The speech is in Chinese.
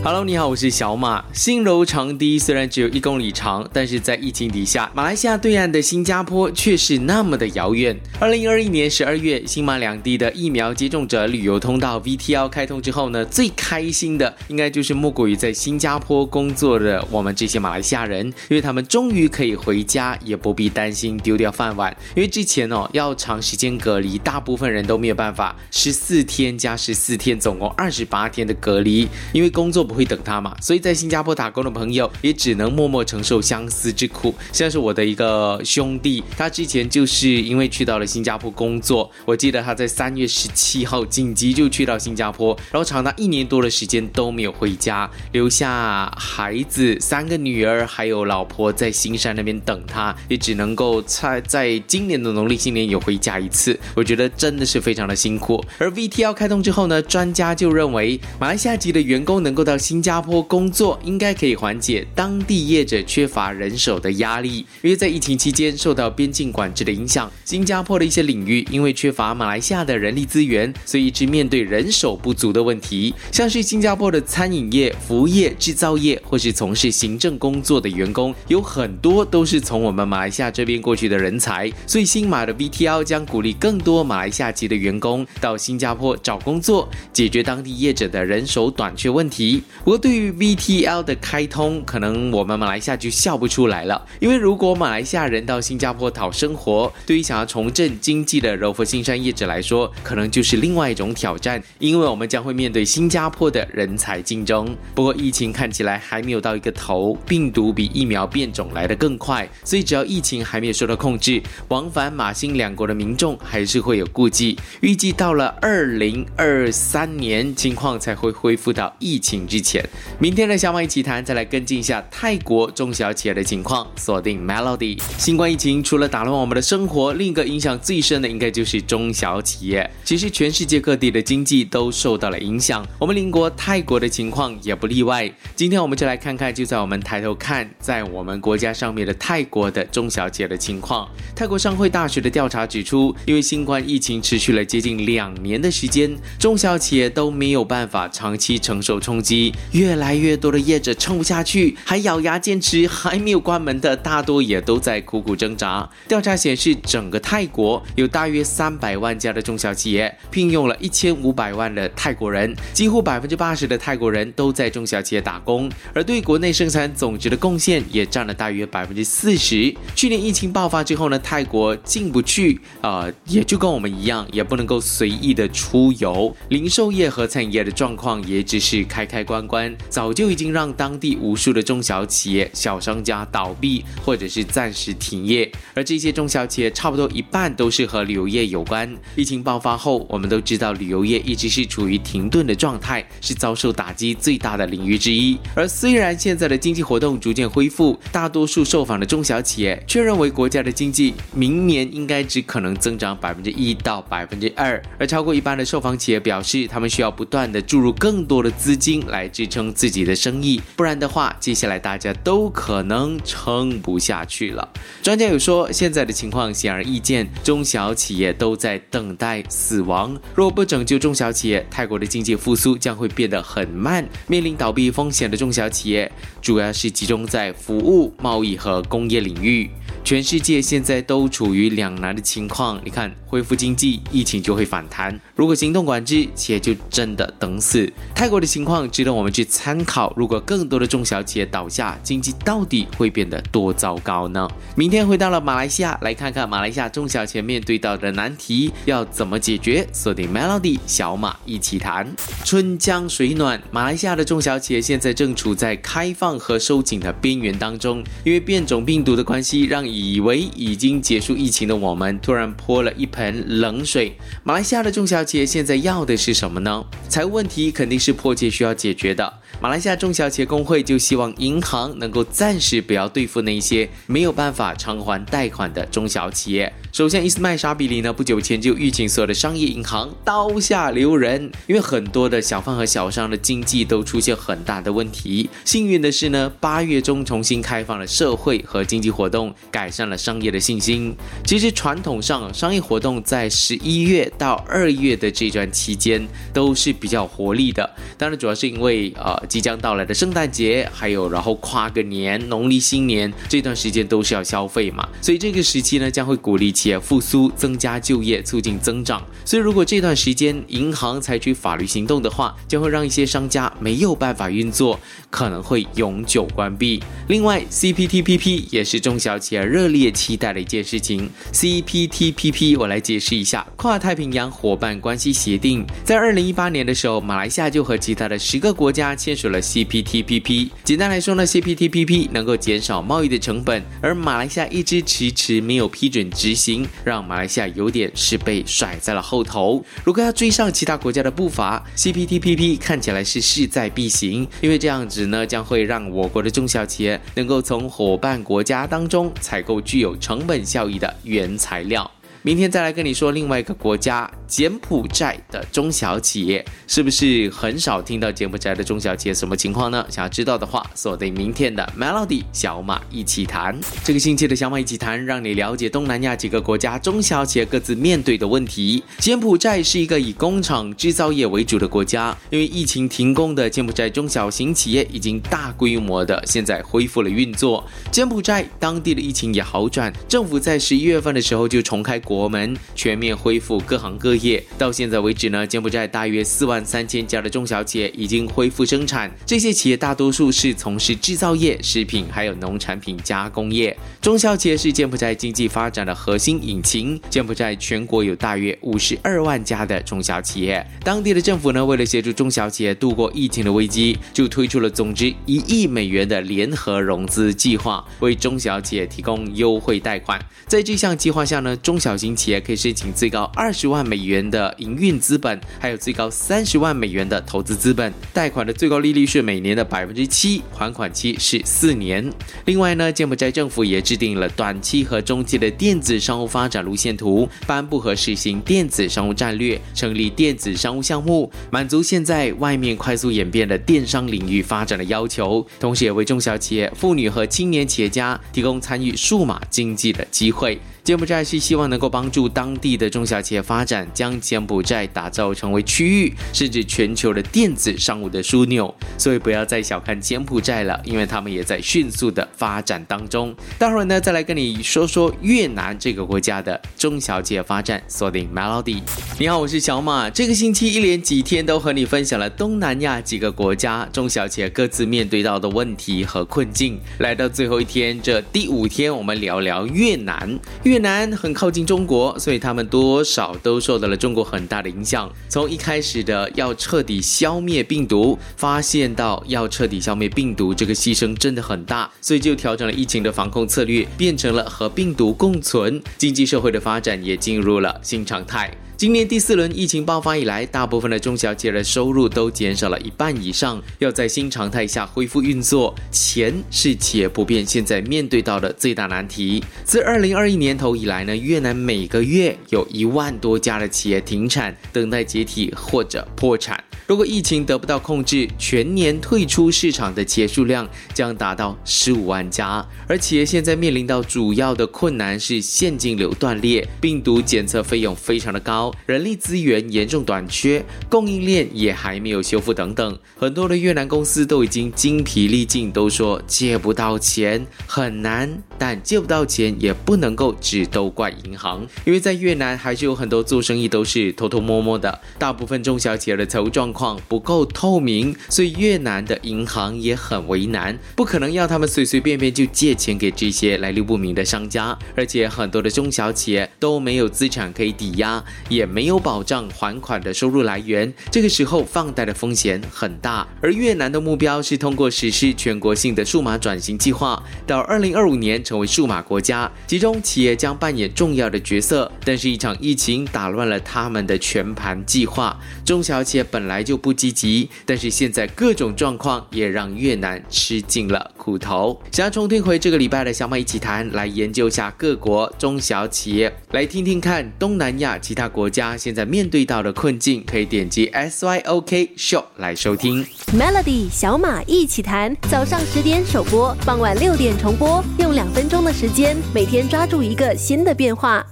Hello，你好，我是小马。新柔长堤虽然只有一公里长，但是在疫情底下，马来西亚对岸的新加坡却是那么的遥远。二零二一年十二月，新马两地的疫苗接种者旅游通道 VTL 开通之后呢，最开心的应该就是莫过于在新加坡工作的我们这些马来西亚人，因为他们终于可以回家，也不必担心丢掉饭碗。因为之前哦要长时间隔离，大部分人都没有办法，十四天加十四天，总共二十八天的隔离，因为工作。不会等他嘛？所以在新加坡打工的朋友也只能默默承受相思之苦。像是我的一个兄弟，他之前就是因为去到了新加坡工作，我记得他在三月十七号紧急就去到新加坡，然后长达一年多的时间都没有回家，留下孩子三个女儿还有老婆在新山那边等他，也只能够在在今年的农历新年有回家一次。我觉得真的是非常的辛苦。而 VTL 开通之后呢，专家就认为马来西亚籍的员工能够到新加坡工作应该可以缓解当地业者缺乏人手的压力，因为在疫情期间受到边境管制的影响，新加坡的一些领域因为缺乏马来西亚的人力资源，所以一直面对人手不足的问题。像是新加坡的餐饮业、服务业、制造业或是从事行政工作的员工，有很多都是从我们马来西亚这边过去的人才，所以新马的 VTL 将鼓励更多马来西亚籍的员工到新加坡找工作，解决当地业者的人手短缺问题。不过，对于 VTL 的开通，可能我们马来西亚就笑不出来了。因为如果马来西亚人到新加坡讨生活，对于想要重振经济的柔佛新山业者来说，可能就是另外一种挑战。因为我们将会面对新加坡的人才竞争。不过，疫情看起来还没有到一个头，病毒比疫苗变种来得更快，所以只要疫情还没有受到控制，往返马新两国的民众还是会有顾忌。预计到了二零二三年，情况才会恢复到疫情之。前，明天的小马一起谈，再来跟进一下泰国中小企业的情况。锁定 Melody。新冠疫情除了打乱我们的生活，另一个影响最深的应该就是中小企业。其实全世界各地的经济都受到了影响，我们邻国泰国的情况也不例外。今天我们就来看看，就在我们抬头看，在我们国家上面的泰国的中小企业的情况。泰国商会大学的调查指出，因为新冠疫情持续了接近两年的时间，中小企业都没有办法长期承受冲击。越来越多的业者撑不下去，还咬牙坚持，还没有关门的大多也都在苦苦挣扎。调查显示，整个泰国有大约三百万家的中小企业，聘用了一千五百万的泰国人，几乎百分之八十的泰国人都在中小企业打工，而对国内生产总值的贡献也占了大约百分之四十。去年疫情爆发之后呢，泰国进不去，呃，也就跟我们一样，也不能够随意的出游，零售业和餐饮业的状况也只是开开关。关早就已经让当地无数的中小企业、小商家倒闭，或者是暂时停业。而这些中小企业差不多一半都是和旅游业有关。疫情爆发后，我们都知道旅游业一直是处于停顿的状态，是遭受打击最大的领域之一。而虽然现在的经济活动逐渐恢复，大多数受访的中小企业却认为国家的经济明年应该只可能增长百分之一到百分之二。而超过一半的受访企业表示，他们需要不断的注入更多的资金来。支撑自己的生意，不然的话，接下来大家都可能撑不下去了。专家有说，现在的情况显而易见，中小企业都在等待死亡。若不拯救中小企业，泰国的经济复苏将会变得很慢。面临倒闭风险的中小企业，主要是集中在服务、贸易和工业领域。全世界现在都处于两难的情况。你看，恢复经济，疫情就会反弹；如果行动管制，企业就真的等死。泰国的情况值得我我们去参考。如果更多的中小企业倒下，经济到底会变得多糟糕呢？明天回到了马来西亚，来看看马来西亚中小企业面对到的难题要怎么解决。锁定 Melody 小马一起谈。春江水暖，马来西亚的中小企业现在正处在开放和收紧的边缘当中，因为变种病毒的关系，让以为已经结束疫情的我们，突然泼了一盆冷水。马来西亚的中小企业现在要的是什么呢？财务问题肯定是迫切需要解决觉得马来西亚中小企业工会就希望银行能够暂时不要对付那些没有办法偿还贷款的中小企业。首先伊斯麦沙比里呢，不久前就预警所有的商业银行刀下留人，因为很多的小贩和小商的经济都出现很大的问题。幸运的是呢，八月中重新开放了社会和经济活动，改善了商业的信心。其实传统上，商业活动在十一月到二月的这段期间都是比较活力的。当然，主要是因为呃即将到来的圣诞节，还有然后跨个年、农历新年这段时间都是要消费嘛，所以这个时期呢将会鼓励企业复苏、增加就业、促进增长。所以如果这段时间银行采取法律行动的话，将会让一些商家没有办法运作，可能会永久关闭。另外，CPTPP 也是中小企业热烈期待的一件事情。CPTPP 我来解释一下，跨太平洋伙伴关系协定，在二零一八年的时候，马来西亚就和其他的十个国家签署了 CPTPP。简单来说呢，CPTPP 能够减少贸易的成本，而马来西亚一直迟迟没有批准执行，让马来西亚有点是被甩在了后头。如果要追上其他国家的步伐，CPTPP 看起来是势在必行，因为这样子呢，将会让我国的中小企业能够从伙伴国家当中采购具有成本效益的原材料。明天再来跟你说另外一个国家柬埔寨的中小企业，是不是很少听到柬埔寨的中小企业什么情况呢？想要知道的话，锁定明天的 Melody 小马一起谈。这个星期的小马一起谈，让你了解东南亚几个国家中小企业各自面对的问题。柬埔寨是一个以工厂制造业为主的国家，因为疫情停工的柬埔寨中小型企业已经大规模的现在恢复了运作。柬埔寨当地的疫情也好转，政府在十一月份的时候就重开。国门全面恢复各行各业，业到现在为止呢，柬埔寨大约四万三千家的中小企业已经恢复生产。这些企业大多数是从事制造业、食品还有农产品加工业。中小企业是柬埔寨经济发展的核心引擎。柬埔寨全国有大约五十二万家的中小企业。当地的政府呢，为了协助中小企业度过疫情的危机，就推出了总值一亿美元的联合融资计划，为中小企业提供优惠贷款。在这项计划下呢，中小型企业可以申请最高二十万美元元的营运资本，还有最高三十万美元的投资资本。贷款的最高利率是每年的百分之七，还款期是四年。另外呢，柬埔寨政府也制定了短期和中期的电子商务发展路线图，颁布和实行电子商务战略，成立电子商务项目，满足现在外面快速演变的电商领域发展的要求。同时，也为中小企业、妇女和青年企业家提供参与数码经济的机会。柬埔寨是希望能够帮助当地的中小企业发展，将柬埔寨打造成为区域甚至全球的电子商务的枢纽。所以不要再小看柬埔寨了，因为他们也在迅速的发展当中。待会儿呢，再来跟你说说越南这个国家的中小企业发展。锁定 Melody，你好，我是小马。这个星期一连几天都和你分享了东南亚几个国家中小企业各自面对到的问题和困境。来到最后一天，这第五天，我们聊聊越南。越越南很靠近中国，所以他们多少都受到了中国很大的影响。从一开始的要彻底消灭病毒，发现到要彻底消灭病毒，这个牺牲真的很大，所以就调整了疫情的防控策略，变成了和病毒共存。经济社会的发展也进入了新常态。今年第四轮疫情爆发以来，大部分的中小企业的收入都减少了一半以上。要在新常态下恢复运作，钱是企业普遍现在面对到的最大难题。自二零二一年头以来呢，越南每个月有一万多家的企业停产，等待解体或者破产。如果疫情得不到控制，全年退出市场的企业数量将达到十五万家。而企业现在面临到主要的困难是现金流断裂，病毒检测费用非常的高，人力资源严重短缺，供应链也还没有修复等等。很多的越南公司都已经精疲力尽，都说借不到钱很难，但借不到钱也不能够只都怪银行，因为在越南还是有很多做生意都是偷偷摸摸的，大部分中小企业的财务状况。不够透明，所以越南的银行也很为难，不可能要他们随随便便就借钱给这些来历不明的商家，而且很多的中小企业都没有资产可以抵押，也也没有保障还款的收入来源，这个时候放贷的风险很大。而越南的目标是通过实施全国性的数码转型计划，到二零二五年成为数码国家，其中企业将扮演重要的角色。但是，一场疫情打乱了他们的全盘计划。中小企业本来就不积极，但是现在各种状况也让越南吃尽了苦头。想要重听回这个礼拜的小马一起谈，来研究下各国中小企业，来听听看东南亚其他国家现在面对到的困境，可以点击 S Y O K Show 来收听。Melody 小马一起谈，早上十点首播，傍晚六点重播，用两分钟的时间，每天抓住一个新的变化。